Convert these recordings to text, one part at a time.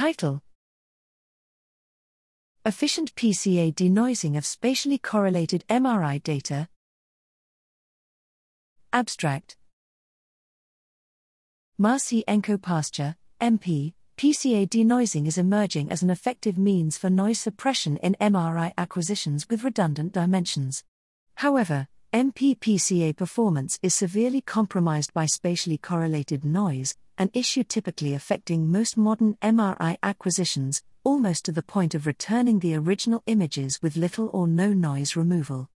Title Efficient PCA denoising of spatially correlated MRI data. Abstract Marcenko-Pastur, MP, PCA denoising is emerging as an effective means for noise suppression in MRI acquisitions with redundant dimensions. However, MPPCA performance is severely compromised by spatially correlated noise, an issue typically affecting most modern MRI acquisitions, almost to the point of returning the original images with little or no noise removal.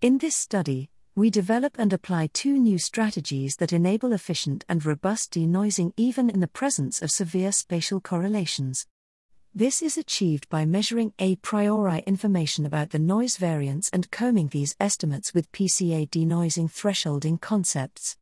In this study, we develop and apply two new strategies that enable efficient and robust denoising even in the presence of severe spatial correlations. This is achieved by measuring a priori information about the noise variance and combing these estimates with PCA denoising thresholding concepts.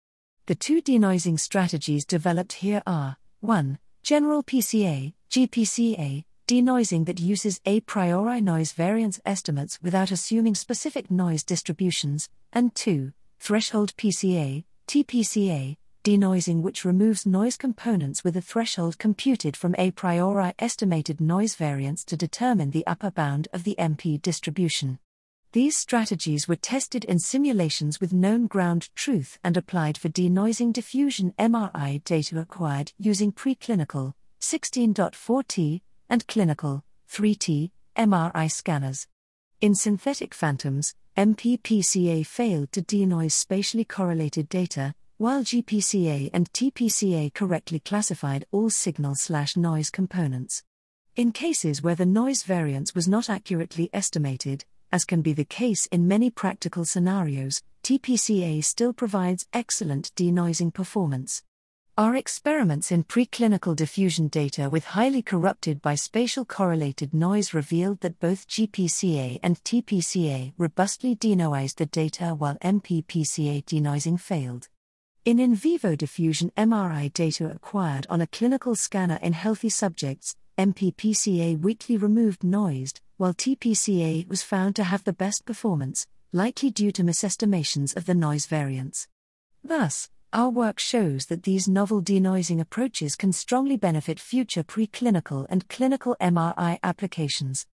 The two denoising strategies developed here are 1. General PCA, GPCA, denoising that uses a priori noise variance estimates without assuming specific noise distributions, and 2. Threshold PCA, TPCA, denoising which removes noise components with a threshold computed from a priori estimated noise variance to determine the upper bound of the MP distribution. These strategies were tested in simulations with known ground truth and applied for denoising diffusion MRI data acquired using preclinical 16.4T and clinical 3T MRI scanners. In synthetic phantoms, MPPCA failed to denoise spatially correlated data, while GPCA and TPCA correctly classified all signal noise components. In cases where the noise variance was not accurately estimated, as can be the case in many practical scenarios, TPCA still provides excellent denoising performance. Our experiments in preclinical diffusion data with highly corrupted by spatial correlated noise revealed that both GPCA and TPCA robustly denoised the data while MPPCA denoising failed. In in vivo diffusion MRI data acquired on a clinical scanner in healthy subjects, MPPCA weakly removed noised, while TPCA was found to have the best performance, likely due to misestimations of the noise variance. Thus, our work shows that these novel denoising approaches can strongly benefit future preclinical and clinical MRI applications.